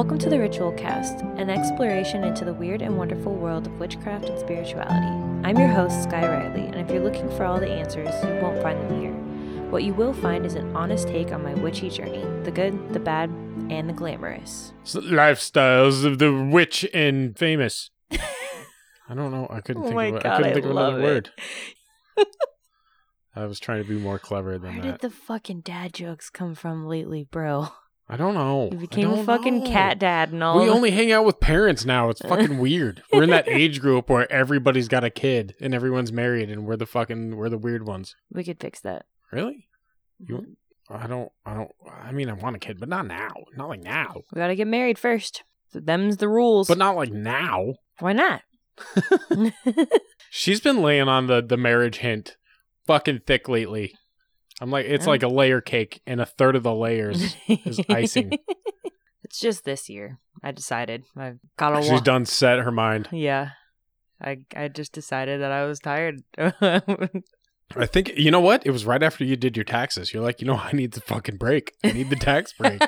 Welcome to the Ritual Cast, an exploration into the weird and wonderful world of witchcraft and spirituality. I'm your host, Sky Riley, and if you're looking for all the answers, you won't find them here. What you will find is an honest take on my witchy journey the good, the bad, and the glamorous. Lifestyles of the witch and famous. I don't know. I couldn't Oh think of it. God, I couldn't I think of another it. word. I was trying to be more clever than Where that. did the fucking dad jokes come from lately, bro? I don't know. You became a fucking know. cat dad and all. We only hang out with parents now. It's fucking weird. We're in that age group where everybody's got a kid and everyone's married, and we're the fucking we're the weird ones. we could fix that. Really? You? I don't. I don't. I mean, I want a kid, but not now. Not like now. We gotta get married first. Them's the rules. But not like now. Why not? She's been laying on the the marriage hint fucking thick lately. I'm like it's Yeah. like a layer cake and a third of the layers is icing. it's just this year. I decided. I've got a She's wa- done set her mind. Yeah. I I just decided that I was tired. I think you know what? It was right after you did your taxes. You're like, you know, I need the fucking break. I need the tax break.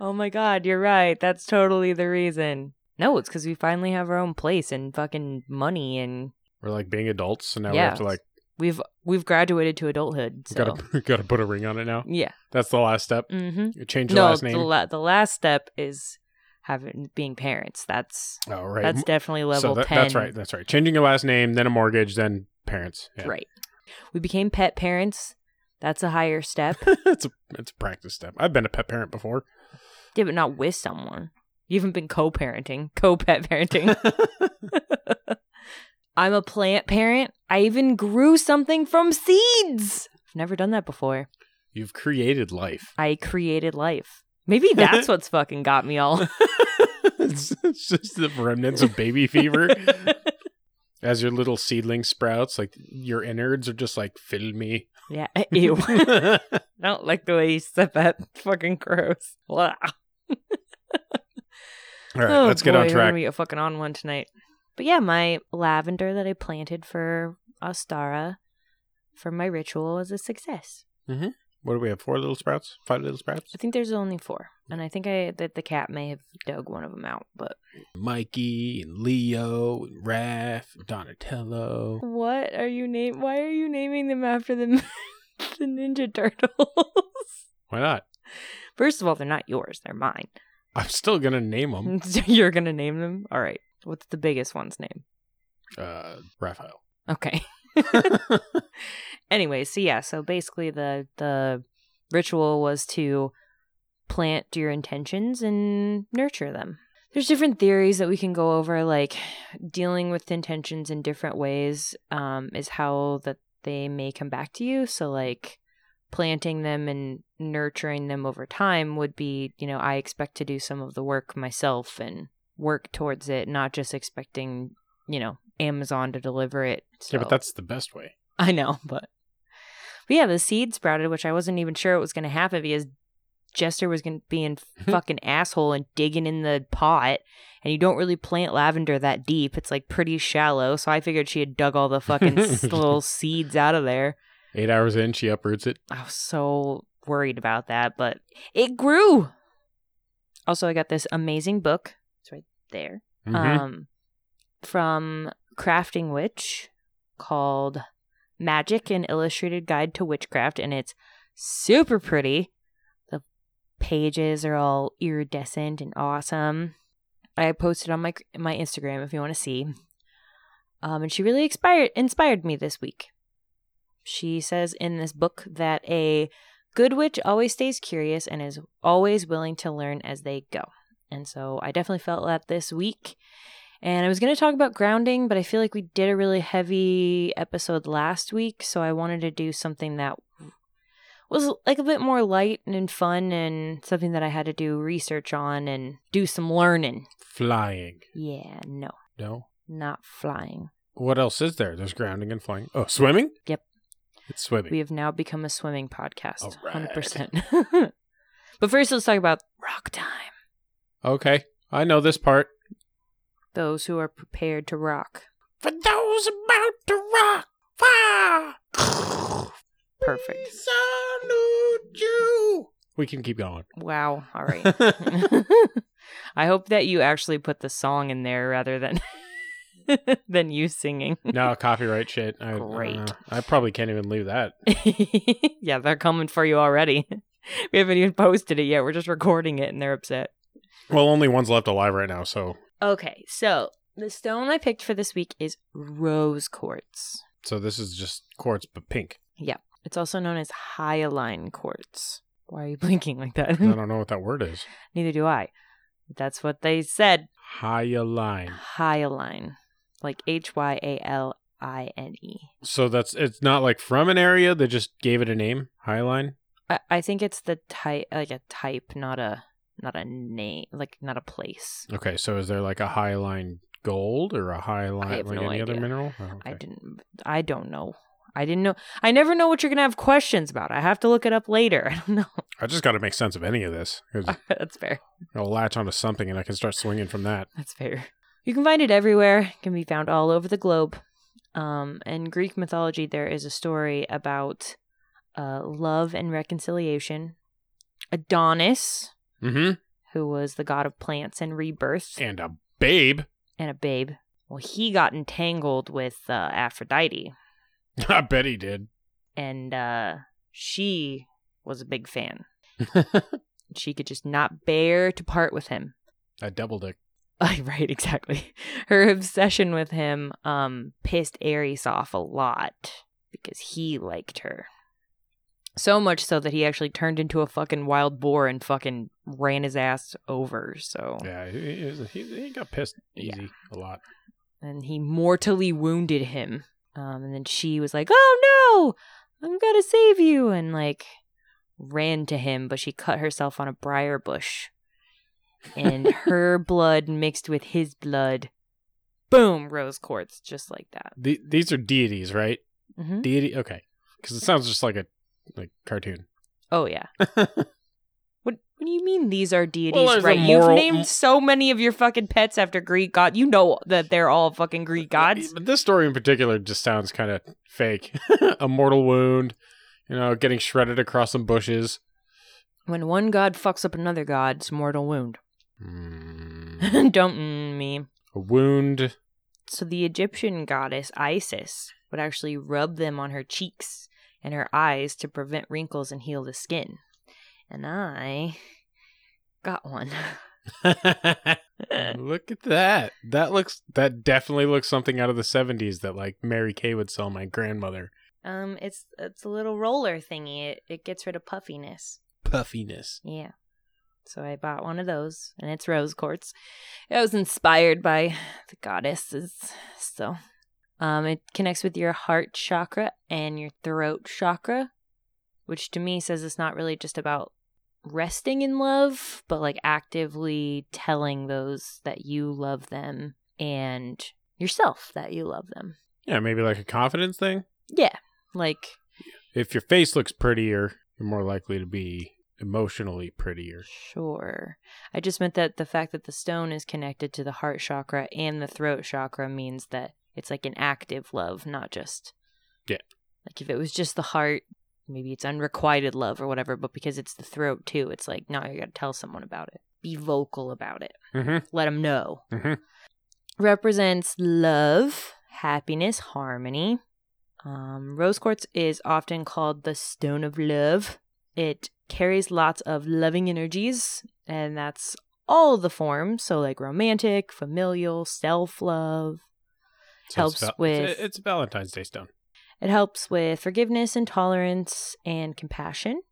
oh my god, you're right. That's totally the reason. No, it's because we finally have our own place and fucking money, and We're like being adults, so now we have to like we've we've graduated to adulthood. So gotta gotta put a ring on it now. yeah. That's the last step. Mm-hmm. Change your No, last the name. la- the last step is having being parents. That's oh right. that's definitely level so that- ten. that's right. That's right. Changing your last name, then a mortgage, then parents. Yeah. Right. We became pet parents. That's a higher step. it's a it's a practice step. I've been a pet parent before. yeah, but not with someone. You haven't been co-parenting, co-pet parenting. I'm a plant parent. I even grew something from seeds. I've never done that before. You've created life. I created life. Maybe that's what's fucking got me all. it's, it's just the remnants of baby fever as your little seedling sprouts. Like your innards are just like fill me. yeah. Ew. I don't like the way you said that. Fucking gross. All right, Oh, let's get boy, on We're track. gonna be a fucking on one tonight. But yeah, my lavender that I planted for Ostara for my ritual was a success. Mm-hmm. What do we have? Four little sprouts? Five little sprouts? I think there's only four, and I think I that the cat may have dug one of them out. But Mikey and Leo and Raph and Donatello. what are you name? Why are you naming them after the the Ninja Turtles? Why not? First of all, they're not yours; they're mine. I'm still gonna name them. You're gonna name them. All right. What's the biggest one's name? Uh, Raphael. Okay. anyway, so yeah, so basically the the ritual was to plant your intentions and nurture them. There's different theories that we can go over, like dealing with intentions in different ways um, is how that they may come back to you. So like planting them and nurturing them over time would be, you know, I expect to do some of the work myself and work towards it, not just expecting, you know, Amazon to deliver it. So. Yeah, but that's the best way. I know, but but yeah, the seed sprouted, which I wasn't even sure it was going to happen because Jester was going to be in fucking asshole and digging in the pot, and you don't really plant lavender that deep. It's like pretty shallow, so I figured she had dug all the fucking little seeds out of there. Eight hours in, she uproots it. I was so worried about that, but it grew. Also, I got this amazing book. There Mhm. um, from Crafting Witch called Magic and Illustrated Guide to Witchcraft, and it's super pretty. The pages are all iridescent and awesome. I posted on my my Instagram if you want to see. Um, and she really inspired inspired me this week. She says in this book that a good witch always stays curious and is always willing to learn as they go. And so I definitely felt that this week. And I was going to talk about grounding, but I feel like we did a really heavy episode last week. So I wanted to do something that was like a bit more light and fun and something that I had to do research on and do some learning. Flying. Yeah, no, No. not flying. What else is there? There's grounding and flying. Oh, swimming? Yep. It's swimming. We have now become a swimming podcast. All right. 100%. but first, let's talk about rock time. Okay. I know this part. Those who are prepared to rock. For those about to rock. Fire. Perfect. Salute you. We can keep going. Wow. All right. I hope that you actually put the song in there rather than than you singing. no copyright shit. I, Great. uh, I probably can't even leave that. yeah, they're coming for you already. We haven't even posted it yet. We're just recording it and they're upset. Well, only one's left alive right now, so Okay, so the stone I picked for this week is rose quartz. so this is just quartz but pink. Yeah. It's also known as hyaline quartz. Why are you blinking like that? I don't know what that word is. Neither do I. That's what they said. Hyaline. Hyaline. Like H Y A L I N E. So that's it's not like from an area. They just gave it a name. Hyaline. I, I think it's the type, like a type, not a not a name, like not a place. Okay, so is there like a hyaline gold or a hyaline I like no any other mineral? Oh, I didn't. I don't know. I didn't know. I never know what you're gonna have questions about. I have to look it up later. I don't know. I just got to make sense of any of this That's fair. I'll latch onto something and I can start swinging from that. That's fair. You can find it everywhere. It can be found all over the globe. Um, in Greek mythology, there is a story about uh, love and reconciliation. Adonis, Mm-hmm. who was the god of plants and rebirth, And a babe. and a babe. Well, he got entangled with uh, Aphrodite, I bet he did. and uh, she was a big fan. She could just not bear to part with him. A double dick. right, exactly. Her obsession with him um pissed Ares off a lot because he liked her. So much so that he actually turned into a fucking wild boar and fucking ran his ass over. So Yeah, he, he, he got pissed Yeah. easy a lot. and he mortally wounded him. Um and then she was like, "Oh no! I'm to save you." And like ran to him, but she cut herself on a briar bush. And her blood mixed with his blood. Boom, rose quartz just like that. The, these are deities, right? hmm Deity. Okay, because it sounds just like a like cartoon. Oh yeah. what What do you mean these are deities? Well, there's a right? moral- You've named so many of your fucking pets after Greek god. You know that they're all fucking Greek gods. But this story in particular just sounds kind of fake. a mortal wound, you know, getting shredded across some bushes. When one god fucks up another god, it's mortal wound. Mm, Don't mm me. a wound. So the Egyptian goddess Isis would actually rub them on her cheeks and her eyes to prevent wrinkles and heal the skin. And I got one. Look at that. That looks. That definitely looks something out of the '70s that like Mary Kay would sell my grandmother. um, it's it's a little roller thingy. It it gets rid of puffiness. Puffiness. Yeah. So I bought one of those, and it's rose quartz. It was inspired by the goddesses. So, um, it connects with your heart chakra and your throat chakra, which to me says it's not really just about resting in love, but like actively telling those that you love them and yourself that you love them. Yeah, maybe like a confidence thing. Yeah, like If your face looks prettier, you're more likely to be emotionally prettier. Sure. I just meant that the fact that the stone is connected to the heart chakra and the throat chakra means that it's like an active love, not just. Yeah. Like if it was just the heart, maybe it's unrequited love or whatever, but because it's the throat too, it's like, no, you gotta tell someone about it. Be vocal about it. Mm-hmm. Let them know. Mm-hmm. Represents love, happiness, harmony. Um, rose quartz is often called the stone of love. It carries lots of loving energies, and that's all the forms. So, like romantic, familial, self love. Helps with- It's, it's a Valentine's Day stone. It helps with forgiveness and tolerance and compassion.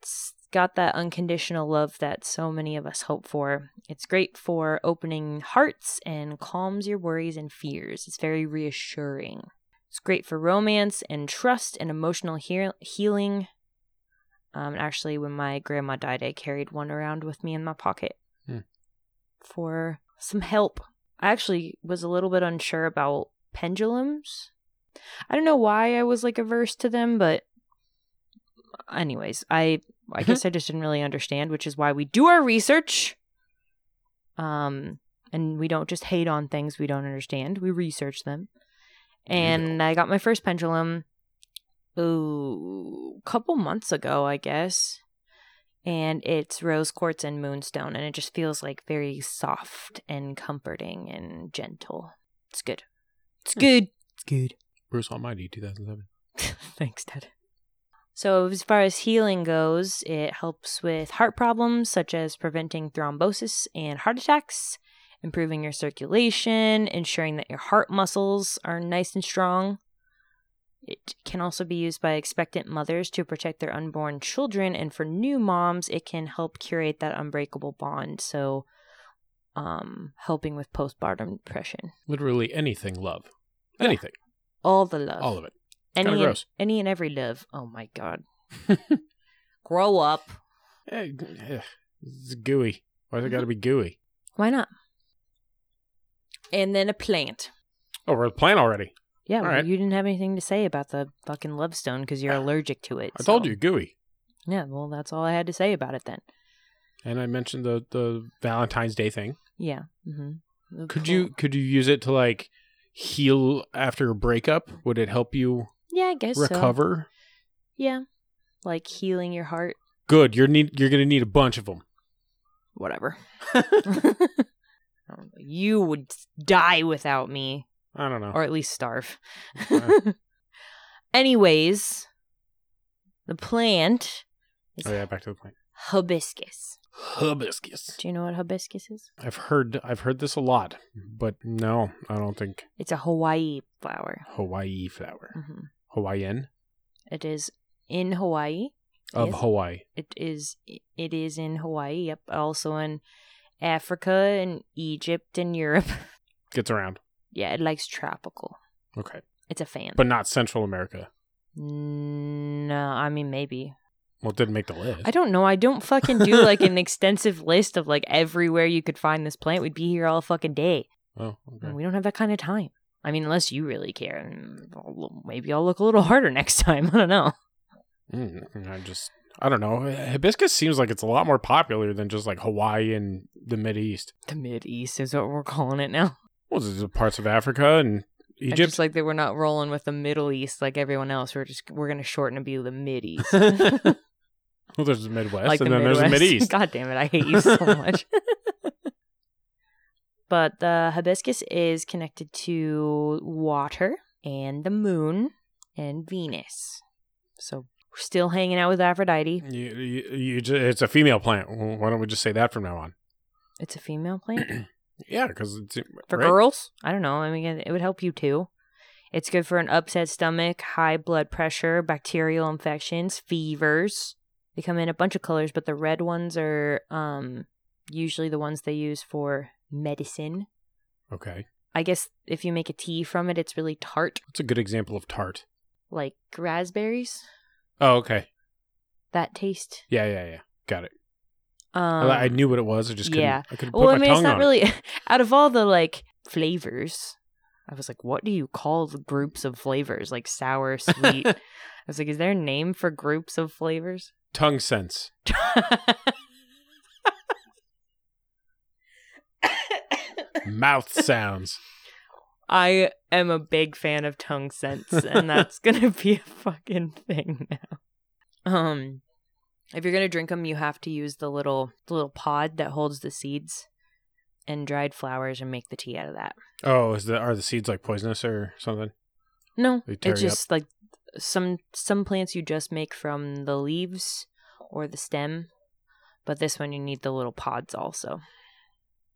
It's got that unconditional love that so many of us hope for. It's great for opening hearts and calms your worries and fears. It's very reassuring. It's great for romance and trust and emotional heal- healing. Um, actually, when my grandma died, I carried one around with me in my pocket Hmm. for some help. I actually was a little bit unsure about pendulums. I don't know why I was like averse to them, but anyways, I I guess I just didn't really understand, which is why we do our research. Um and we don't just hate on things we don't understand. We research them. And I got my first pendulum ooh, couple months ago, I guess. And it's rose quartz and moonstone, and it just feels like very soft and comforting and gentle. It's good. It's hmm. good. It's good. Bruce Almighty, 2007. Thanks, Dad. So, as far as healing goes, it helps with heart problems such as preventing thrombosis and heart attacks, improving your circulation, ensuring that your heart muscles are nice and strong. It can also be used by expectant mothers to protect their unborn children, and for new moms, it can help curate that unbreakable bond. So, um, helping with postpartum depression. Literally anything love. Yeah. Anything. All the love. All of it. any, and, gross. any and every love. Oh my god. Grow up. Eh, eh, It's gooey. Why's it got to be gooey? Why not? And then a plant. Oh, we're the plant already. Yeah, well, right. you didn't have anything to say about the fucking love stone because you're allergic to it. I told you, gooey. Yeah, well, that's all I had to say about it then. And I mentioned the the Valentine's Day thing. Yeah. Mm-hmm. Could you could you use it to like heal after a breakup? Would it help you Yeah, I guess so. recover? Yeah, like healing your heart. Good. You're need you're gonna need a bunch of them. Whatever. you would die without me, I don't know. or at least starve. Anyways, the plant is Oh yeah, back to the plant. hibiscus. Hibiscus. Do you know what hibiscus is? I've heard I've heard this a lot, but no, I don't think It's a Hawaii flower. Hawaii flower. hmm Hawaiian It is in Hawaii. of Yes. Hawaii. It is it is in Hawaii. Yep. Also in Africa and Egypt and Europe. Gets around. Yeah, it likes tropical. Okay. It's a fan. But not Central America. no, I mean maybe. Well, it didn't make the list. I don't know. I don't fucking do like an extensive list of like everywhere you could find this plant. We'd be here all fucking day. Oh, okay. We don't have that kind of time. I mean, unless you really care, maybe I'll look a little harder next time. I don't know. Mm, I just, I don't know. Hibiscus seems like it's a lot more popular than just like Hawaii and the Mid East. The Mid East is what we're calling it now. Well, parts of Africa and Egypt. just like they we're not rolling with the Middle East like everyone else. We're just we're gonna shorten and be the Mid East, well, there's the Midwest like and the then there's the Midwest. Mid East. God damn it, I hate you so much. but the hibiscus is connected to water and the moon and Venus. So we're still hanging out with Aphrodite. You, you, you it's a female plant. Why don't we just say that from now on? It's a female plant. Yeah, because it's For right? girls? I don't know. I mean, it would help you too. It's good for an upset stomach, high blood pressure, bacterial infections, fevers. They come in a bunch of colors, but the red ones are um usually the ones they use for medicine. Okay, I guess if you make a tea from it, it's really tart, that's a good example of tart. like raspberries. Oh, okay. That taste. Yeah, yeah, yeah. Got it. Um, I I knew what it was. I just couldn't. yeah. I couldn't put well, my I mean, it's not really out of all the like flavors. I was like, what do you call the groups of flavors? Like sour, sweet. I was like, is there a name for groups of flavors? tongue sense. Mouth sounds. I am a big fan of tongue sense, and that's gonna be a fucking thing now. Um, if you're gonna drink them, you have to use the little the little pod that holds the seeds and dried flowers, and make the tea out of that. Oh, is the are the seeds like poisonous or something? No, it's just like some some plants you just make from the leaves or the stem, but this one you need the little pods also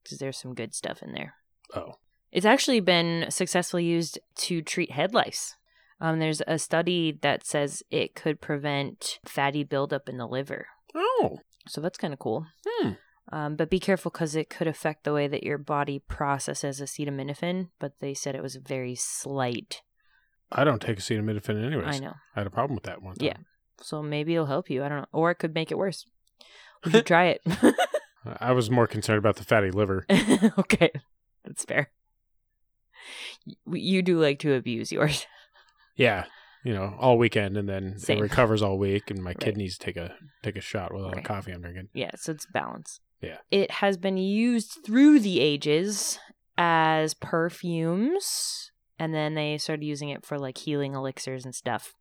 because there's some good stuff in there. Oh, It's actually been successfully used to treat head lice. Um, there's a study that says it could prevent fatty buildup in the liver, oh, so that's kind of cool. hmm. Um, but be careful because it could affect the way that your body processes acetaminophen. But they said it was very slight. I don't take acetaminophen anyways. I know. I had a problem with that one. Time. Yeah. So maybe it'll help you. I don't know. Or it could make it worse. We should try it. I was more concerned about the fatty liver. okay. That's fair. You do like to abuse yours. Yeah, you know, all weekend, and then Same. it recovers all week, and my Right. kidneys take a take a shot with all the coffee I'm drinking. Yeah, so it's balance. Yeah. It has been used through the ages as perfumes, and then they started using it for like healing elixirs and stuff.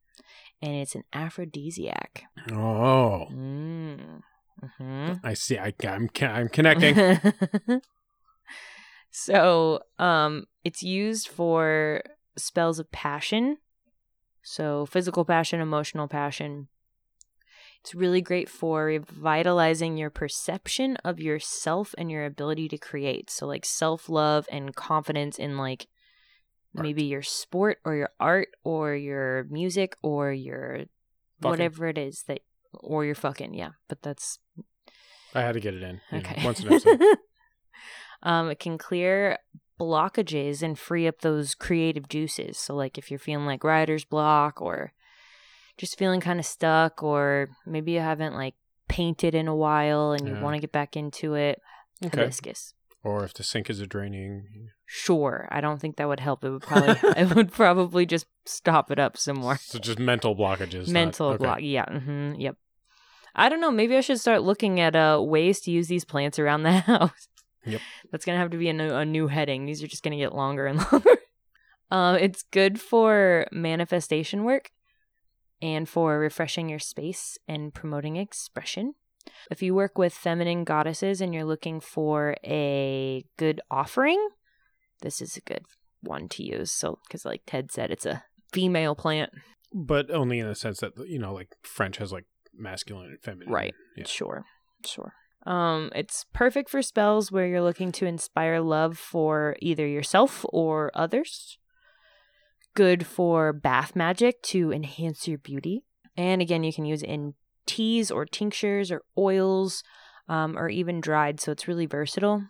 And it's an aphrodisiac. Oh, Mm. hmm I see. I, I'm I'm connecting. so, um, it's used for spells of passion. So, physical passion, emotional passion. It's really great for revitalizing your perception of yourself and your ability to create. So, like self love and confidence in, like, Art. maybe your sport or your art or your music or your Fucking. whatever it is that, or your fucking, yeah. But that's I had to get it in. you know, Okay. once an episode. um, it can clear blockages and free up those creative juices. So, like if you're feeling like writer's block or just feeling kind of stuck, or maybe you haven't like painted in a while and you Yeah. want to get back into it, Okay. hibiscus. Or if the sink is a draining. Sure, I don't think that would help. It would probably, it would probably just stop it up some more. So just mental blockages. not- mental okay. block yeah hmm yep i don't know maybe i should start looking at uh ways to use these plants around the house Yep. that's gonna have to be a new, a new heading these are just gonna get longer and longer um it's good for manifestation work and for refreshing your space and promoting expression if you work with feminine goddesses and you're looking for a good offering this is a good one to use so because like ted said it's a female plant But only in the sense that, you know, like French has like masculine and feminine. Right. Yeah. Sure. Sure. Um, it's perfect for spells where you're looking to inspire love for either yourself or others. Good for bath magic to enhance your beauty. And again, you can use it in teas or tinctures or oils um, or even dried. So it's really versatile.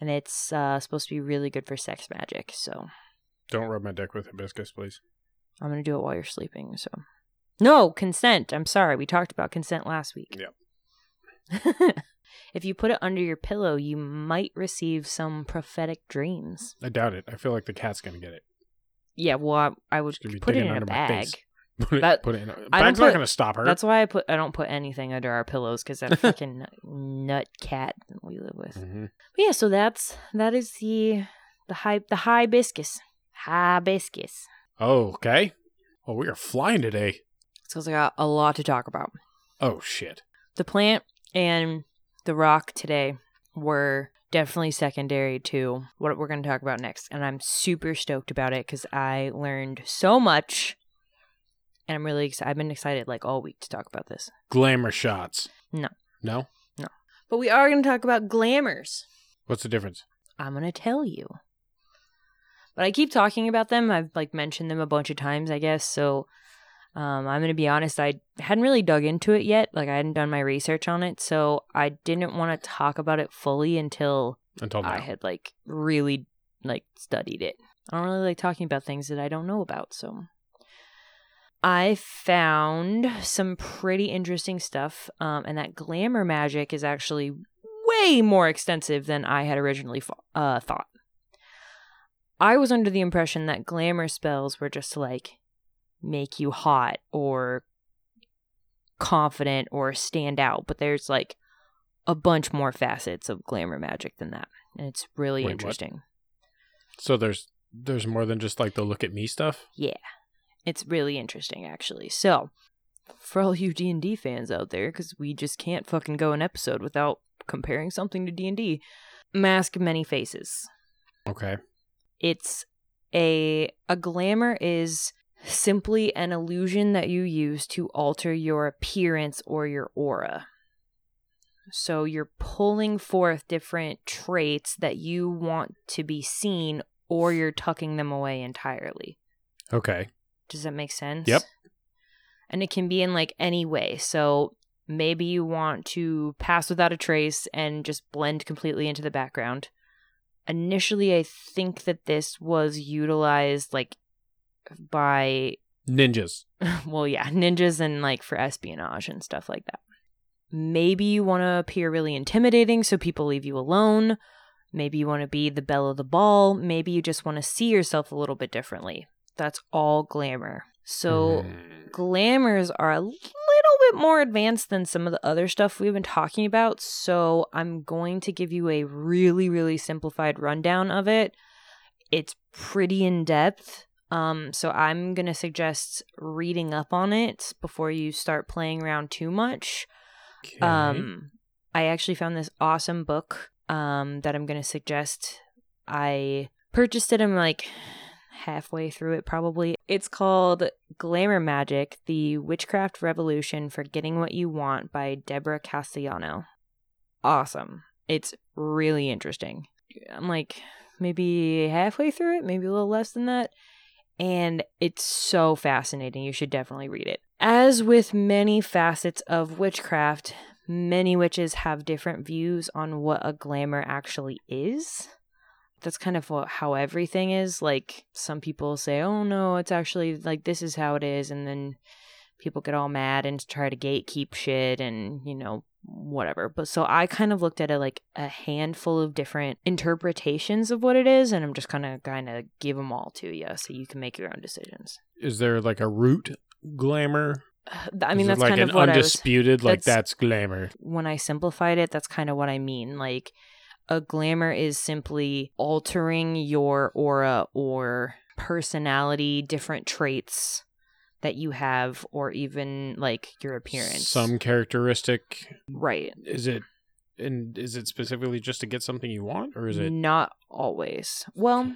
And it's uh, supposed to be really good for sex magic. So Don't rub my dick with hibiscus, please. I'm going to do it while you're sleeping. So, no, consent. I'm sorry. We talked about consent last week. Yep. if you put it under your pillow, you might receive some prophetic dreams. I doubt it. I feel like the cat's gonna get it. Yeah, well, I, I would put it in a under my bag. Put it, That- put it in. A, bag's not gonna stop her. That's why I put I don't put anything under our pillows because that fucking nut cat we live with. Mhm. But yeah, so that's that is the the high the hibiscus hibiscus. Oh, okay. Oh, we are flying today. It's because I got a lot to talk about. Oh shit. the plant and the rock today were definitely secondary to what we're going to talk about next and i'm super stoked about it because i learned so much and i'm really excited i've been excited like all week to talk about this Glamour shots. No. No. No. But we are going to talk about glamours What's the difference? i'm going to tell you but i keep talking about them i've like mentioned them a bunch of times i guess so um, i'm going to be honest i hadn't really dug into it yet like i hadn't done my research on it so i didn't want to talk about it fully until Until now. I had like really like studied it. I don't really like talking about things that I don't know about, so I found some pretty interesting stuff, um, and that glamour magic is actually way more extensive than I had originally uh, thought. I was under the impression that glamour spells were just like make you hot or confident or stand out, but there's like a bunch more facets of glamour magic than that. And it's really Wait, what? interesting. So there's there's more than just like the look at me stuff. Yeah. It's really interesting actually. So, for all you D&D fans out there cuz we just can't fucking go an episode without comparing something to D&D, Mask Many Faces. Okay. It's a a glamour is simply an illusion that you use to alter your appearance or your aura. So you're pulling forth different traits that you want to be seen or you're tucking them away entirely. Okay. Does that make sense? Yep. And it can be in like any way. So maybe you want to pass without a trace and just blend completely into the background. Initially, I think that this was utilized like by, Ninjas. well, yeah, ninjas and like for espionage and stuff like that. Maybe you want to appear really intimidating so people leave you alone. Maybe you want to be the belle of the ball. Maybe you just want to see yourself a little bit differently. That's all glamour. So, Mhm. glamours are a little bit more advanced than some of the other stuff we've been talking about. So, I'm going to give you a really, really simplified rundown of it. It's pretty in depth. Um, so, I'm going to suggest reading up on it before you start playing around too much. Okay. Um, I actually found this awesome book um, that I'm going to suggest. I purchased it. I'm like halfway through it, probably. It's called Glamour Magic The Witchcraft Revolution for Getting What You Want by Deborah Castellano. Awesome. It's really interesting. I'm like maybe halfway through it, maybe a little less than that. And it's so fascinating. You should definitely read it. As with many facets of witchcraft, many witches have different views on what a glamour actually is. That's kind of what, how everything is. Like, some people say, oh no, it's actually like this is how it is. And then people get all mad and try to gatekeep shit and, you know, whatever. But so I kind of looked at it like a handful of different interpretations of what it is, and I'm just kind of kind of give them all to you so you can make your own decisions. Is there like a root glamour? I mean, Is that's like kind an of what undisputed. like that's- that's glamour. When I simplified it, that's kind of what I mean. Like, a glamour is simply altering your aura or personality, different traits that you have, or even like your appearance. Some characteristic. right. Is it? And is it specifically just to get something you want, or is it? Not always. Well,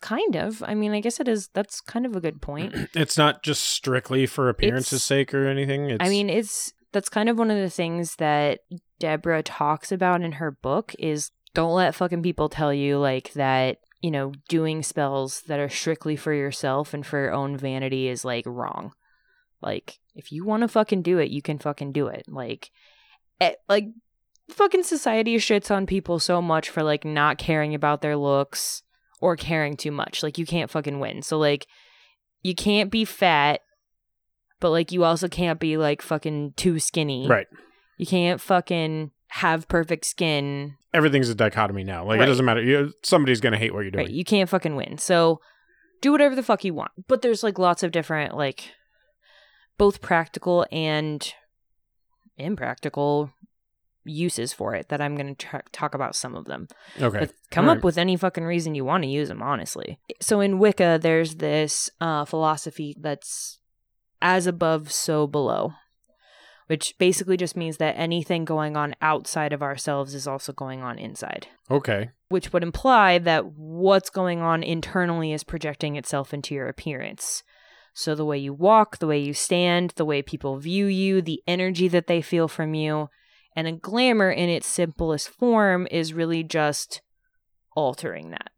kind of. I mean, I guess it is. That's kind of a good point. It's not just strictly for appearance's It's- sake or anything. It's, I mean, it's that's kind of one of the things that Deborah talks about in her book is don't let fucking people tell you like that, you know, doing spells that are strictly for yourself and for your own vanity is like wrong. Like if you want to fucking do it, you can fucking do it. Like eh, like fucking society shits on people so much for like not caring about their looks or caring too much. Like you can't fucking win. So like you can't be fat but like you also can't be like fucking too skinny. right. You can't fucking have perfect skin. Everything's a dichotomy now. Like Right. it doesn't matter. You, somebody's gonna hate what you're doing. Right. You can't fucking win. So do whatever the fuck you want. But there's like lots of different like both practical and impractical uses for it that I'm going to tr- talk about some of them. Okay. But come All up right. with any fucking reason you want to use them, honestly. So in Wicca, there's this uh, philosophy that's as above, so below, which basically just means that anything going on outside of ourselves is also going on inside, Okay. which would imply that what's going on internally is projecting itself into your appearance. So the way you walk, the way you stand, the way people view you, the energy that they feel from you, and a glamour in its simplest form is really just altering that.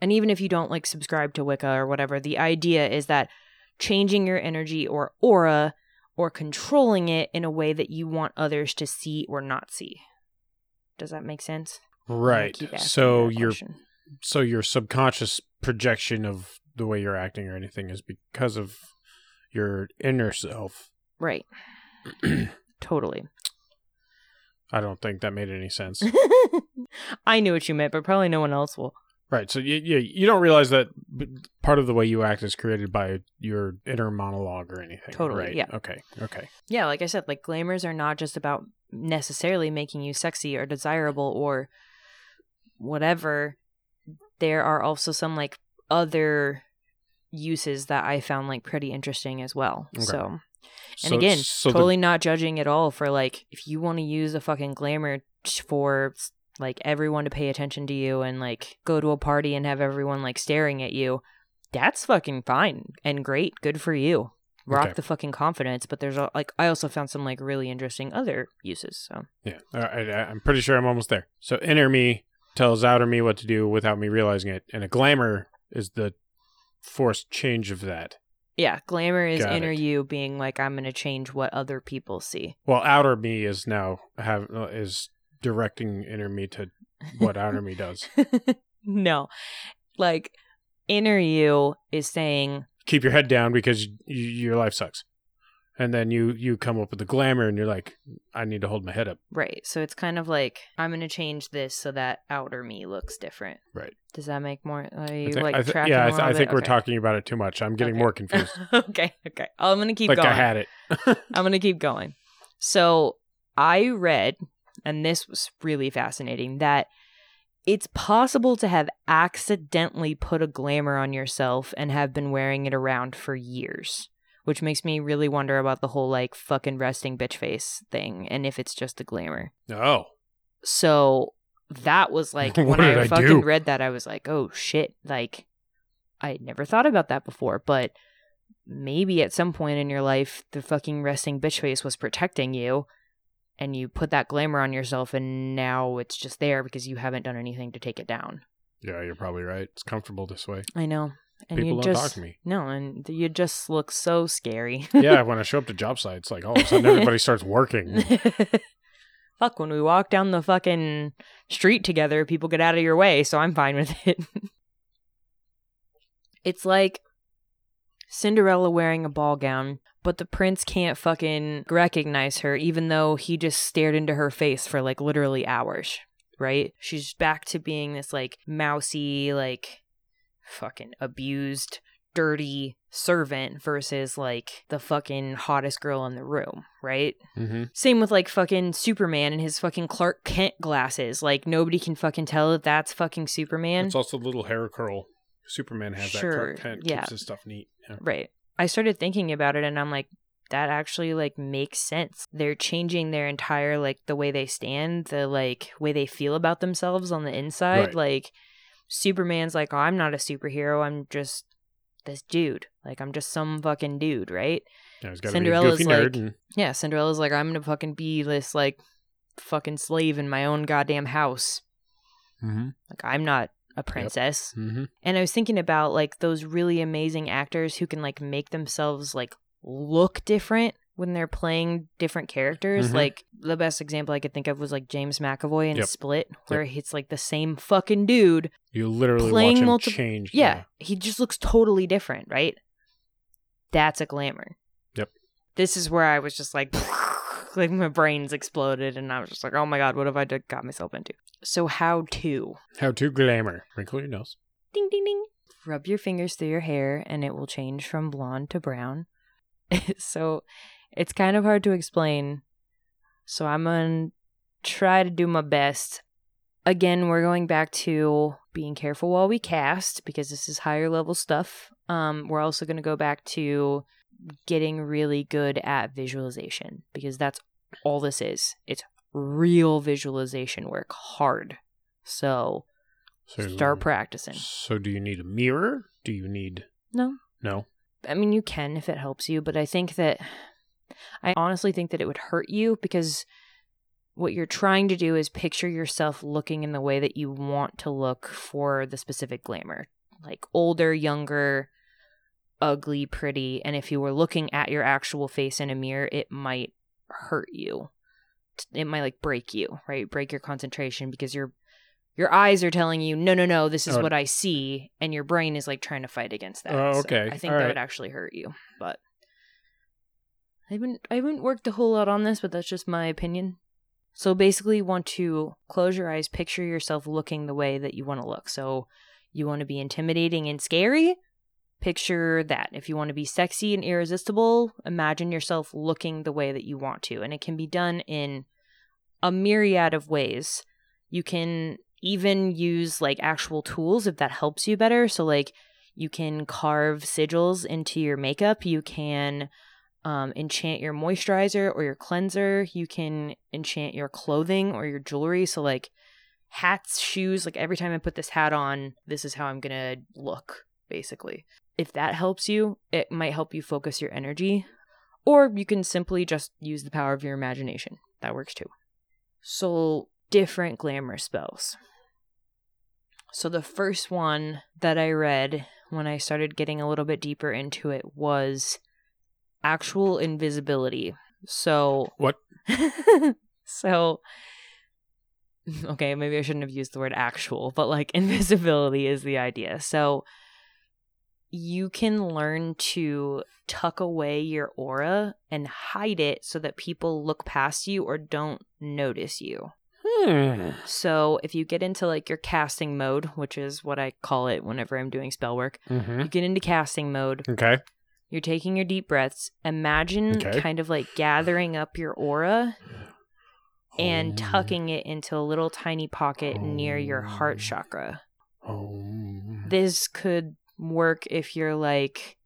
And even if you don't like subscribe to Wicca or whatever, the idea is that changing your energy or aura or controlling it in a way that you want others to see or not see. Does that make sense? Right. So your so your subconscious projection of the way you're acting or anything is because of your inner self. right. totally. I don't think that made any sense. I knew what you meant, but probably no one else will. Right. So you, you you don't realize that part of the way you act is created by your inner monologue or anything. Totally, Right. yeah. Okay. Okay. Yeah, like I said, like glamours are not just about necessarily making you sexy or desirable or whatever. There are also some like other uses that I found like pretty interesting as well. Okay. So, and So- again, so the- totally not judging at all for like if you want to use a fucking glamour for like everyone to pay attention to you and like go to a party and have everyone like staring at you, that's fucking fine and great. Good for you. Rock Okay. the fucking confidence. But there's like I also found some like really interesting other uses. So Yeah, I, I, I'm pretty sure I'm almost there. So inner me tells outer me what to do without me realizing it, and a glamour is the forced change of that. yeah, glamour is Got inner it. you being like I'm gonna change what other people see. Well, outer me is now have is directing inner me to what outer me does. no, like inner you is saying Keep your head down because y your life sucks, and then you you come up with the glamour, and you're like, I need to hold my head up. Right. So it's kind of like I'm going to change this so that outer me looks different. Right. Does that make more? Are I you thi- like I thi- tracking yeah, I, th- I think we're Okay. talking about it too much. I'm getting Okay. more confused. okay. Okay. I'm going to keep like going. I had it. I'm going to keep going. So I read, and this was really fascinating, that it's possible to have accidentally put a glamour on yourself and have been wearing it around for years, which makes me really wonder about the whole like fucking resting bitch face thing and if it's just a glamour. Oh. So that was like when I I fucking read that, I was like, oh shit, like I had never thought about that before, but maybe at some point in your life, the fucking resting bitch face was protecting you, and you put that glamour on yourself, and now it's just there because you haven't done anything to take it down. Yeah, you're probably right. It's comfortable this way. I know, and People you don't just talk to me. no, and you just look so scary. yeah, when I show up to job sites, like all of a sudden everybody starts working. Fuck, when we walk down the fucking street together, people get out of your way, so I'm fine with it. it's like Cinderella wearing a ball gown, but the prince can't fucking recognize her, even though he just stared into her face for like literally hours, right? She's back to being this like mousy, like fucking abused, dirty servant versus like the fucking hottest girl in the room, right? hmm Same with like fucking Superman and his fucking Clark Kent glasses. Like nobody can fucking tell that that's fucking Superman. It's also the little hair curl. Superman has that. Sure, Clark Kent yeah. keeps his stuff neat. Yeah. Right. I started thinking about it and I'm like, that actually like makes sense. They're changing their entire like the way they stand, the like way they feel about themselves on the inside. Right. Like Superman's like, oh, I'm not a superhero. I'm just this dude. Like I'm just some fucking dude, right? Yeah, he's got to be a Cinderella's like- And, Yeah, Cinderella's like, I'm gonna fucking be this like fucking slave in my own goddamn house. mm-hmm. Like I'm not a princess. Mm-hmm. And I was thinking about like those really amazing actors who can like make themselves like look different when they're playing different characters. Mhm. Like the best example I could think of was like James McAvoy in Yep. Split, where it's like the same fucking dude. You literally Playing watch him multi- change. Yeah, he just looks totally different, right? That's a glamour. Yep. This is where I was just like, like my brains exploded, and I was just like, oh my god, what have I got myself into? So how to? How to glamour. Wrinkle your nose. Ding ding ding. Rub your fingers through your hair, and it will change from blonde to brown. so it's kind of hard to explain. So I'm gonna try to do my best. Again, we're going back to being careful while we cast because this is higher level stuff. Um, we're also going to go back to getting really good at visualization because that's all this is. It's real visualization work, hard. So So, start practicing. So do you need a mirror? Do you need No, no? I mean, you can if it helps you, but I think that I honestly think that it would hurt you because what you're trying to do is picture yourself looking in the way that you want to look for the specific glamour. Like older, younger, ugly, pretty. And if you were looking at your actual face in a mirror, it might hurt you. It might like break you, right? Break your concentration because your your eyes are telling you, no, no, no, this is Oh. what I see, and your brain is like trying to fight against that. Oh, So okay. I think All that right. would actually hurt you, but I haven't I haven't worked a whole lot on this, but that's just my opinion. So basically, you want to close your eyes, picture yourself looking the way that you want to look. So you want to be intimidating and scary. Picture that. If you want to be sexy and irresistible, imagine yourself looking the way that you want to. And it can be done in a myriad of ways. You can even use like actual tools if that helps you better. So, like, you can carve sigils into your makeup. You can um, enchant your moisturizer or your cleanser. You can enchant your clothing or your jewelry. So, like, hats, shoes, like, every time I put this hat on, this is how I'm going to look, basically. If that helps you, it might help you focus your energy. Or you can simply just use the power of your imagination. That works too. So, different glamour spells. So, the first one that I read when I started getting a little bit deeper into it was actual invisibility. So, What? so, okay, maybe I shouldn't have used the word actual, but like invisibility is the idea. So, you can learn to tuck away your aura and hide it so that people look past you or don't notice you. Hmm. So if you get into like your casting mode, which is what I call it whenever I'm doing spell work, Mm-hmm. you get into casting mode, Okay. you're taking your deep breaths, imagine Okay. kind of like gathering up your aura and Om. tucking it into a little tiny pocket near your heart chakra. Om. This could work if you're like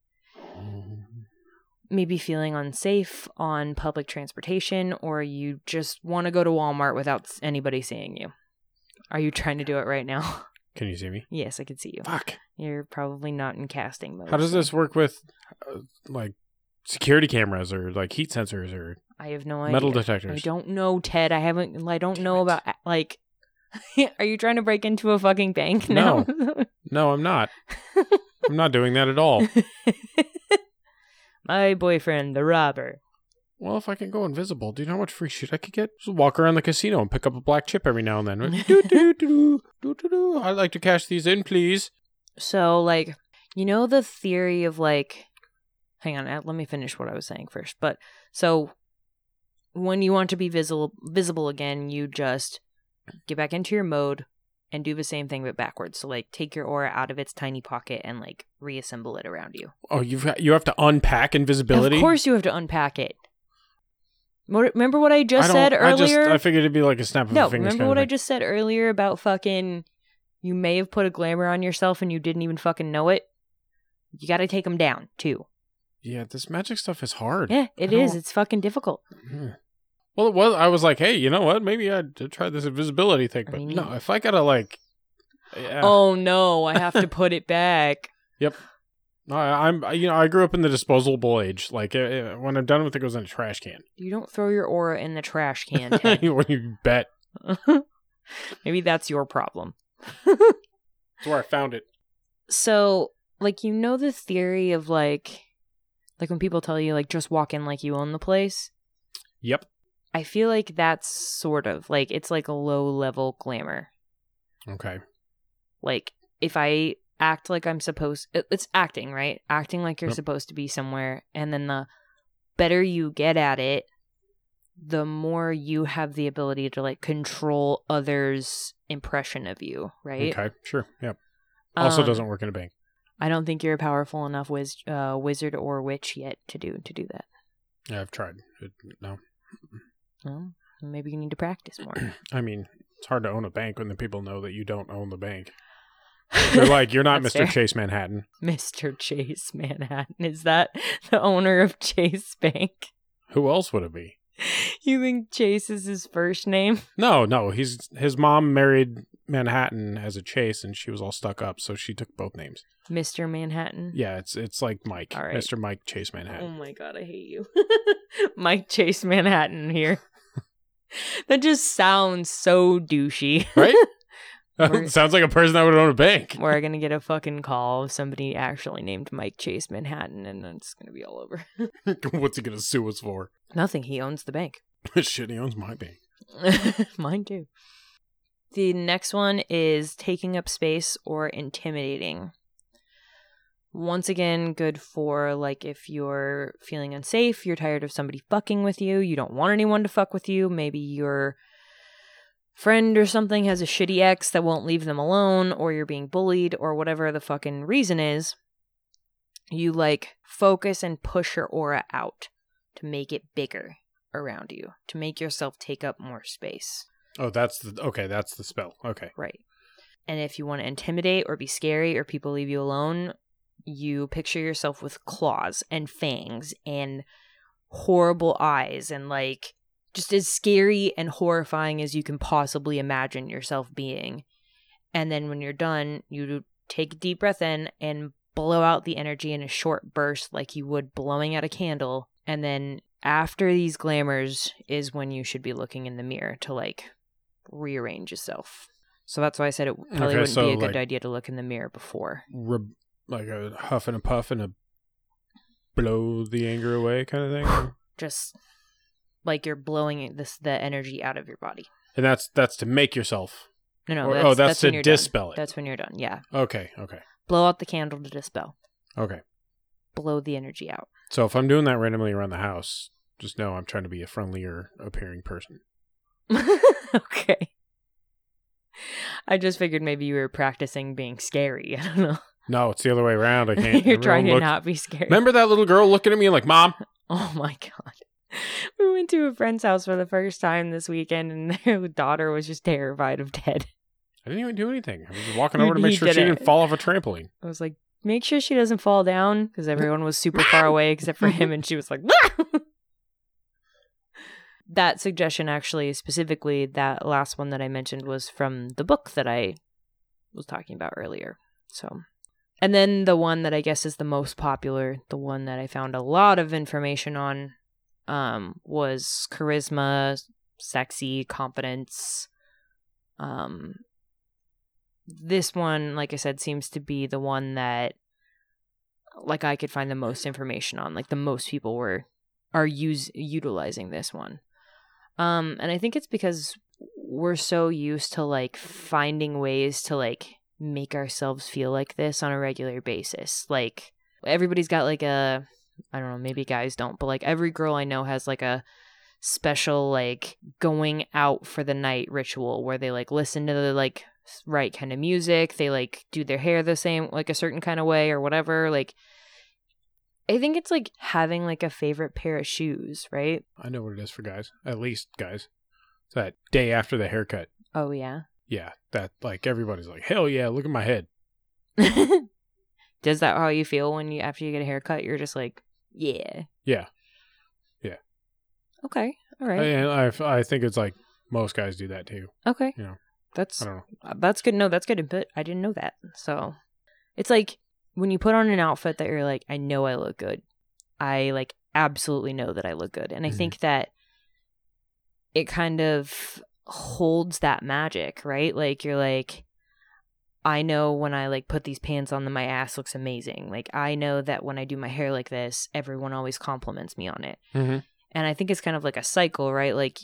maybe feeling unsafe on public transportation or you just want to go to Walmart without anybody seeing you. Are you trying to do it right now? Can you see me? yes, I can see you. Fuck. You're probably not in casting mode. How does this work with uh, like security cameras or like heat sensors or I have no idea. metal detectors. I don't know, Ted. I haven't. I don't Damn know it. about like. Are you trying to break into a fucking bank now? No, I'm not. I'm not doing that at all. My boyfriend, the robber. Well, if I can go invisible, do you know how much free shit I could get? Just walk around the casino and pick up a black chip every now and then. Do, do, do, do, do, do, do. I'd like to cash these in, please. So, like, you know the theory of like, hang on, uh, let me finish what I was saying first. But so, when you want to be visible, visible again, you just get back into your mode and do the same thing but backwards. So, like, take your aura out of its tiny pocket and like reassemble it around you. Oh, you've got, you have to unpack invisibility. Of course, you have to unpack it. Remember what I just I said I just earlier? I figured it'd be like a snap of no, a finger. remember what I just said earlier about fucking you may have put a glamour on yourself and you didn't even fucking know it? You got to take them down, too. Yeah, this magic stuff is hard. Yeah, it is. It's fucking difficult. Hmm. Well, it was. I was like, hey, you know what? Maybe I'd try this invisibility thing. I But mean, no, if I gotta like, yeah. Oh no, I have to put it back. I, I'm you know I grew up in the disposable age. Like uh, uh, when I'm done with it, it goes in a trash can. You don't throw your aura in the trash can, when you bet, Maybe that's your problem. that's where I found it. So, like, you know the theory of like, like when people tell you like just walk in like you own the place. Yep. I feel like that's sort of like it's like a low level glamour. Okay. Like if I act like I'm supposed, it's acting right, acting like you're Yep. supposed to be somewhere, and then the better you get at it, the more you have the ability to like control others' impression of you, right? Okay. Sure. Yep. Also Um, doesn't work in a bank. I don't think you're a powerful enough wiz- uh, wizard or witch yet to do to do that. Yeah, I've tried. It, no. Well, maybe you need to practice more. I mean, it's hard to own a bank when the people know that you don't own the bank. They're like, you're not Mr. fair. Chase Manhattan. Mr. Chase Manhattan. Is that the owner of Chase Bank? Who else would it be? You think Chase is his first name? No, no. He's his mom married Manhattan as a Chase, and she was all stuck up, so she took both names. Mr. Manhattan? Yeah, it's it's like Mike, All right. Mr. Mike Chase Manhattan. Oh my god, I hate you. Mike Chase Manhattan here. that just sounds so douchey. Right? Sounds like a person that would own a bank. We're gonna get a fucking call of somebody actually named Mike Chase Manhattan, and then it's gonna be all over. What's he gonna sue us for? Nothing. He owns the bank. Shit, he owns my bank. Mine too. The next one is taking up space or intimidating. Once again, good for like if you're feeling unsafe, you're tired of somebody fucking with you, you don't want anyone to fuck with you, maybe your friend or something has a shitty ex that won't leave them alone, or you're being bullied, or whatever the fucking reason is. You like focus and push your aura out to make it bigger around you to make yourself take up more space. Oh, that's the okay. That's the spell. Okay. Right. And if you want to intimidate or be scary or people leave you alone, you picture yourself with claws and fangs and horrible eyes and like just as scary and horrifying as you can possibly imagine yourself being. And then when you're done, you take a deep breath in and blow out the energy in a short burst like you would blowing out a candle. And then after these glamours is when you should be looking in the mirror to like rearrange yourself. So that's why I said it probably Okay, wouldn't so, be a good idea to look in the mirror before. Re- like a huff and a puff and a blow the anger away kind of thing. Just like you're blowing this the energy out of your body. and that's that's to make yourself. No, no, Or- that's, oh, that's when to you're done. dispel it. That's when you're done. Yeah, Okay. Okay. blow out the candle to dispel. Okay. Blow the energy out. So if I'm doing that randomly around the house, just know I'm trying to be a friendlier appearing person. okay. I just figured maybe you were practicing being scary. I don't know. No, it's the other way around. I can't. You're trying to not be scared. Remember that little girl looking at me like, "Mom." Oh my god. We went to a friend's house for the first time this weekend and their daughter was just terrified of Ted. I didn't even do anything. I was just walking over to make sure she it. didn't fall off a trampoline. I was like, make sure she doesn't fall down because everyone was super far away except for him, and she was like, "Ah!" that suggestion actually specifically that last one that I mentioned was from the book that I was talking about earlier. So, and then the one that I guess is the most popular, the one that I found a lot of information on, um, was charisma, sexy, confidence. Um, this one, like I said, seems to be the one that, like, I could find the most information on. Like, the most people were are use utilizing this one. Um, and I think it's because we're so used to like finding ways to like make ourselves feel like this on a regular basis. Like everybody's got like a I don't know, maybe guys don't, but like every girl I know has like a special like going out for the night ritual where they like listen to the like right kind of music, they like do their hair the same like a certain kind of way or whatever. Like I think it's like having like a favorite pair of shoes, right? I know what it is for guys. At least guys. It's that day after the haircut. Oh yeah. Yeah, that like everybody's like, hell yeah, look at my head. Does that how you feel when you after you get a haircut? You're just like, yeah. Yeah, yeah. Okay. All right. and I I think it's like most guys do that too. okay. you know, That's I don't know. uh, that's good. No, that's good input. I didn't know that. So it's like when you put on an outfit that you're like, I know I look good. I like absolutely know that I look good, and I Mhm. think that it kind of holds that magic, right? Like you're like. I know when I like put these pants on that my ass looks amazing. Like I know that when I do my hair like this, everyone always compliments me on it. Mm-hmm. And I think it's kind of like a cycle, right? Like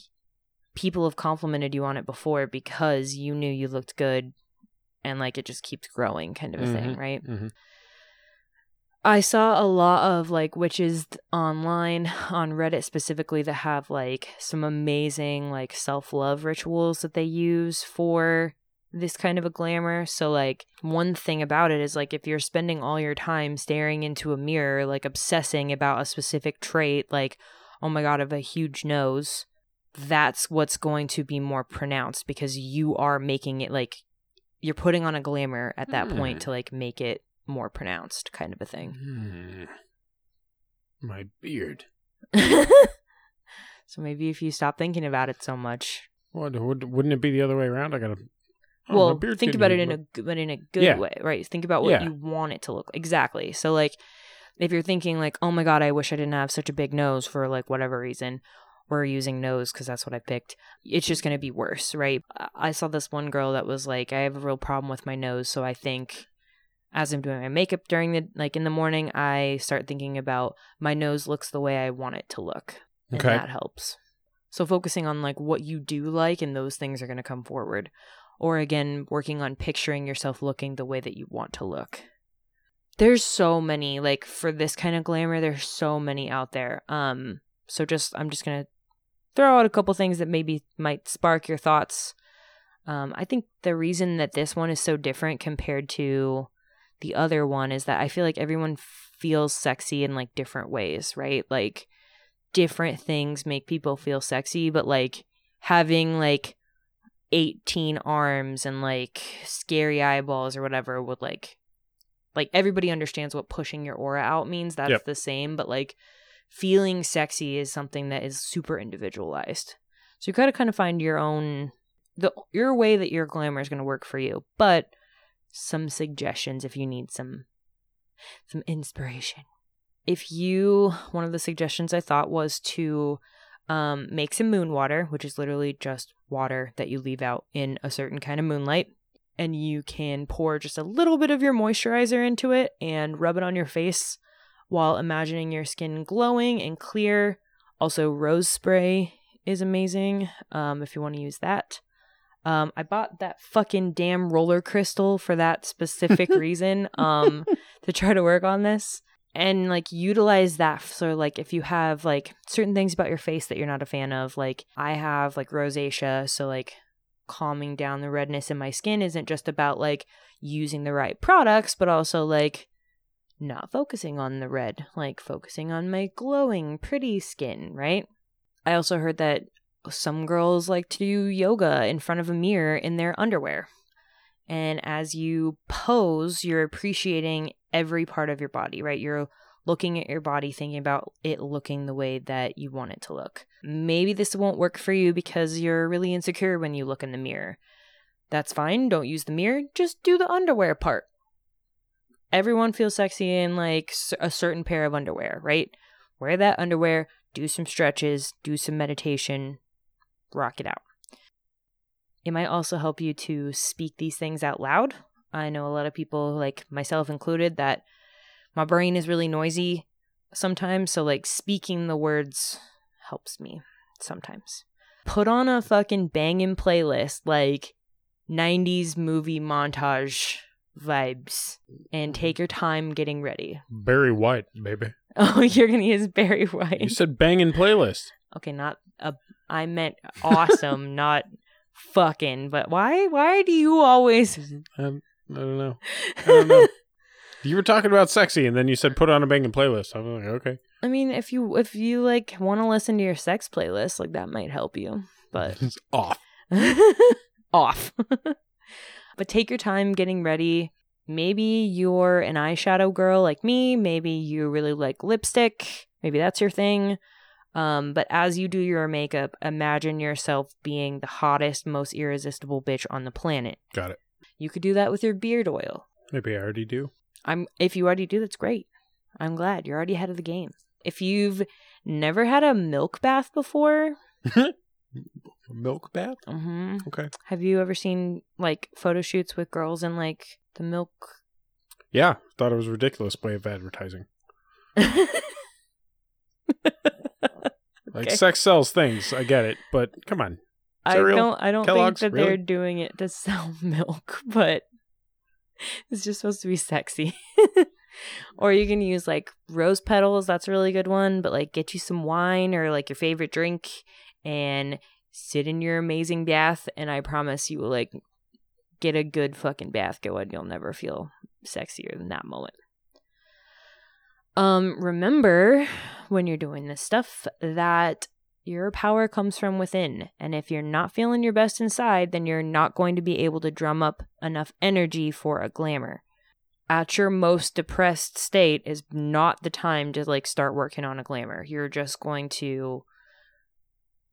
people have complimented you on it before because you knew you looked good and like it just keeps growing kind of a thing, Mhm. right? Mm-hmm. I saw a lot of like witches online on Reddit specifically that have like some amazing like self-love rituals that they use for this kind of a glamour. So like one thing about it is like if you're spending all your time staring into a mirror like obsessing about a specific trait like oh my god, I have a huge nose, that's what's going to be more pronounced because you are making it like you're putting on a glamour at that Hmm. point to like make it more pronounced kind of a thing. Hmm. My beard. so maybe if you stop thinking about it so much, What would wouldn't it be the other way around? I gotta. oh, well, think about it in a g- but in a good Yeah. way, right? Think about what Yeah. you want it to look like. exactly. So like, if you're thinking like, oh my god, I wish I didn't have such a big nose for like whatever reason, we're using nose because that's what I picked. It's just gonna be worse, right? I saw this one girl that was like, I have a real problem with my nose, so I think. As I'm doing my makeup during the like in the morning, I start thinking about my nose looks the way I want it to look. And Okay. that helps. So focusing on like what you do like and those things are going to come forward. Or again, working on picturing yourself looking the way that you want to look. There's so many like for this kind of glamour there's so many out there. Um so just I'm just going to throw out a couple things that maybe might spark your thoughts. Um I think the reason that this one is so different compared to the other one is that I feel like everyone feels sexy in like different ways, right? Like different things make people feel sexy, but like having like 18 arms and like scary eyeballs or whatever would like like everybody understands what pushing your aura out means. That's Yep. the same, but like feeling sexy is something that is super individualized. So you got to kind of find your own the your way that your glamour is going to work for you. But some suggestions if you need some some inspiration. If you one of the suggestions I thought was to um, make some moon water, which is literally just water that you leave out in a certain kind of moonlight. And you can pour just a little bit of your moisturizer into it and rub it on your face while imagining your skin glowing and clear. Also, rose spray is amazing um, if you want to use that. Um, I bought that fucking damn roller crystal for that specific reason um, to try to work on this and like utilize that so like if you have like certain things about your face that you're not a fan of like i have like rosacea so like calming down the redness in my skin isn't just about like using the right products but also like not focusing on the red like focusing on my glowing pretty skin right? I also heard that some girls like to do yoga in front of a mirror in their underwear And as you pose, you're appreciating every part of your body, right? You're looking at your body, thinking about it looking the way that you want it to look. Maybe this won't work for you because you're really insecure when you look in the mirror. That's fine. Don't use the mirror. Just do the underwear part. Everyone feels sexy in like a certain pair of underwear, right? Wear that underwear, do some stretches, do some meditation, rock it out. It might also help you to speak these things out loud. I know a lot of people, like myself included, that my brain is really noisy sometimes. So, like, speaking the words helps me sometimes. Put on a fucking banging playlist, like 90s movie montage vibes, and take your time getting ready. Barry White, baby. Oh, you're going to use Barry White. You said banging playlist. Okay, not a. I meant awesome, not fucking. But why? Why do you always? Um, I don't know. I don't know. you were talking about sexy, and then you said put on a banging playlist. I'm like, okay. I mean, if you if you like want to listen to your sex playlist, like that might help you. But It's off. off. but take your time getting ready. Maybe you're an eyeshadow girl like me. Maybe you really like lipstick. Maybe that's your thing. Um, but as you do your makeup, imagine yourself being the hottest, most irresistible bitch on the planet. Got it. You could do that with your beard oil. Maybe I already do. I'm if you already do, that's great. I'm glad you're already ahead of the game. If you've never had a milk bath before, Milk bath? Mm-hmm. Okay. have you ever seen like photo shoots with girls in like the milk? Yeah. Thought it was a ridiculous way of advertising. Like Okay. sex sells things. I get it. But come on. I real? don't. I don't Kellogg's? think that Really? they're doing it to sell milk, but it's just supposed to be sexy. or you can use like rose petals. That's a really good one. But like, get you some wine or like your favorite drink, and sit in your amazing bath. And I promise you will like get a good fucking bath going. You'll never feel sexier than that moment. Um, remember when you're doing this stuff that your power comes from within. And if you're not feeling your best inside, then you're not going to be able to drum up enough energy for a glamour. At your most depressed state is not the time to like start working on a glamour. You're just going to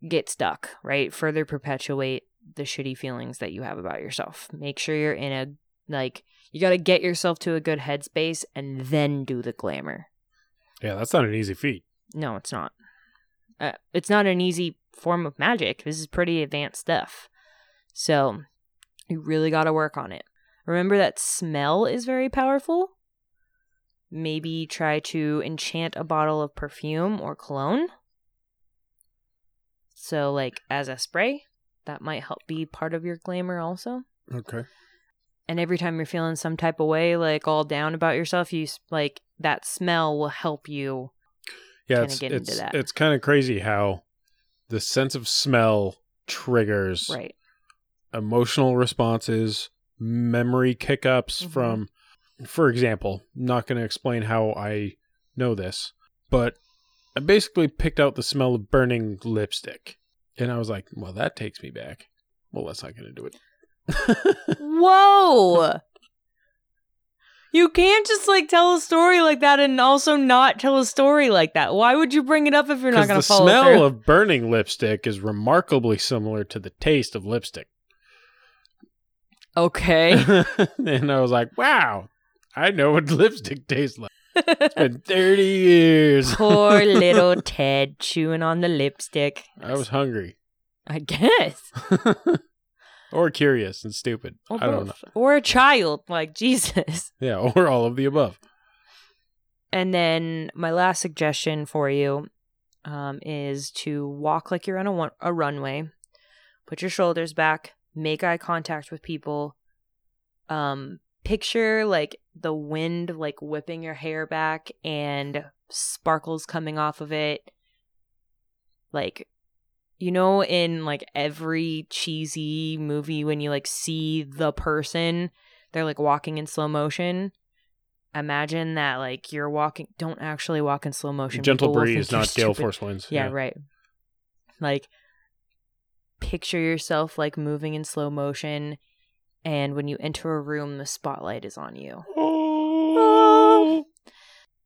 get stuck, right? Further perpetuate the shitty feelings that you have about yourself. Make sure you're in a like you got to get yourself to a good headspace and then do the glamour. Yeah, that's not an easy feat. No, it's not. Uh, it's not an easy form of magic. This is pretty advanced stuff. So, you really got to work on it. Remember that smell is very powerful. Maybe try to enchant a bottle of perfume or cologne. So, like as a spray, that might help be part of your glamour also. Okay. And every time you're feeling some type of way, like all down about yourself, you like that smell will help you Yeah, it's into it's, that. it's kind of crazy how the sense of smell triggers right. emotional responses, memory kick-ups Mhm. from for example, not going to explain how I know this, but I basically picked out the smell of burning lipstick. And I was like, well, that takes me back. Well, that's not going to do it. Whoa! You can't just like tell a story like that and also not tell a story like that. Why would you bring it up if you're not going to follow it? The smell through? of burning lipstick is remarkably similar to the taste of lipstick. okay. and I was like, wow, I know what lipstick tastes like. It's been 30 years. Poor little Ted chewing on the lipstick. I was hungry. I guess. Or curious and stupid. Or I don't know. Or a child, like Jesus. Yeah, or all of the above. And then my last suggestion for you um, is to walk like you're on a, one- a runway. Put your shoulders back. Make eye contact with people. Um, picture like the wind like whipping your hair back and sparkles coming off of it. Like, you know, in like every cheesy movie when you like see the person, they're like walking in slow motion imagine that like you're walking don't actually walk in slow motion Gentle breeze, not gale force winds. yeah, right like picture yourself like moving in slow motion And when you enter a room, the spotlight is on you. Oh.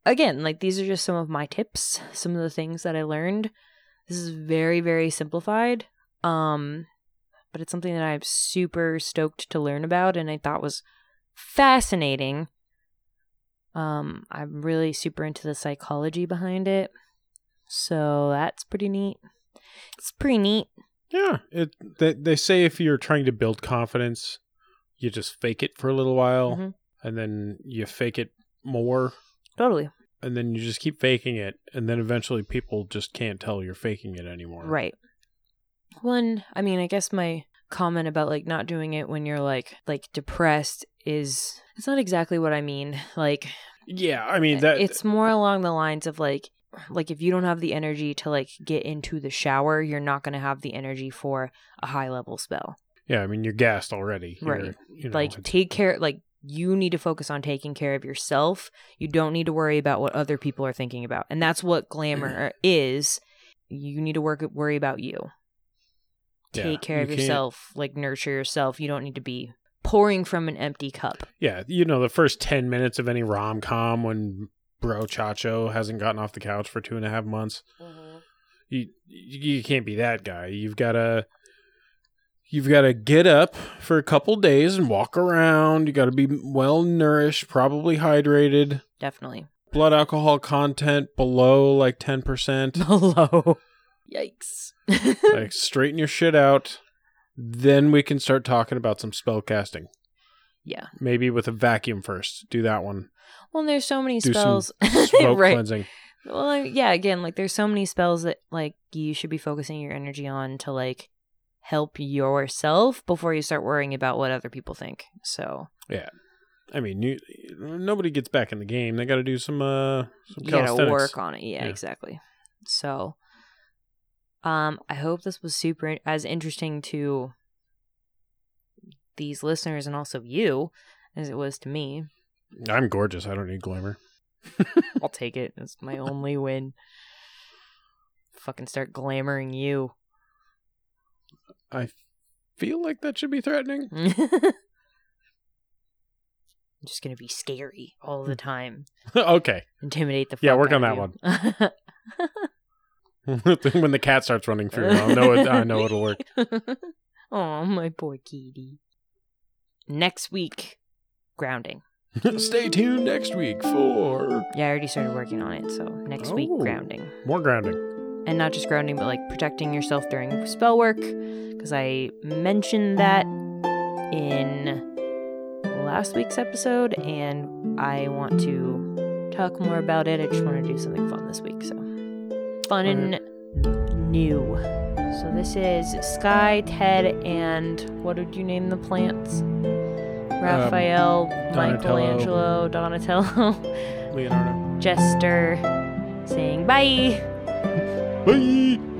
Again, like these are just some of my tips, some of the things that I learned. This is very, very simplified. Um, but it's something that I'm super stoked to learn about and I thought was fascinating. Um, I'm really super into the psychology behind it. So that's pretty neat. It's pretty neat. Yeah, it they they say if you're trying to build confidence, you just fake it for a little while Mhm. and then you fake it more Totally. And then you just keep faking it and then eventually people just can't tell you're faking it anymore. Right. One, I mean, I guess my comment about like not doing it when you're like like depressed is it's not exactly what I mean. Like Yeah, I mean that it's more along the lines of like like if you don't have the energy to like get into the shower, you're not going to have the energy for a high level spell. Yeah, I mean you're gassed already. You're- Right. You know, like take care like you need to focus on taking care of yourself. You don't need to worry about what other people are thinking about. And that's what glamour mm. is. You need to work worry about you. Yeah, Take care you of can't- yourself, like nurture yourself. You don't need to be pouring from an empty cup. Yeah, you know the first ten minutes of any rom com when Bro Chacho hasn't gotten off the couch for two and a half months. Mm-hmm. You you can't be that guy. You've gotta you've gotta get up for a couple days and walk around. You gotta be well nourished, probably hydrated. Definitely. Blood alcohol content below like ten percent. Below. Yikes. like straighten your shit out. Then we can start talking about some spell casting. yeah. Maybe with a vacuum first. Do that one. Well, and there's so many Do spells. Smoke right. cleansing. Well, yeah, again, like there's so many spells that like you should be focusing your energy on to like help yourself before you start worrying about what other people think. So yeah, I mean, you, nobody gets back in the game. They got to do some uh some you gotta work on it. Yeah, Yeah. exactly. So, um, I hope this was super as interesting to these listeners and also you as it was to me. I'm gorgeous. I don't need glamour. I'll take it. It's my only win. Fucking start glamoring you. I feel like that should be threatening. I'm just gonna be scary all the hmm. time. okay. Intimidate the fuck Yeah, work on that one. when the cat starts running through, I know it, I know it'll work. oh, my poor kitty. Next week, grounding. Stay tuned next week for Yeah, I already started working on it. So next week, Oh. grounding, more grounding. And not just grounding, but like protecting yourself during spell work, because I mentioned that in last week's episode, and I want to talk more about it. I just want to do something fun this week. So fun and new. So this is Sky, Ted, and what did you name the plants? Um, Raphael, Michelangelo, Donatello, Leonardo. Jester, saying bye. Bye.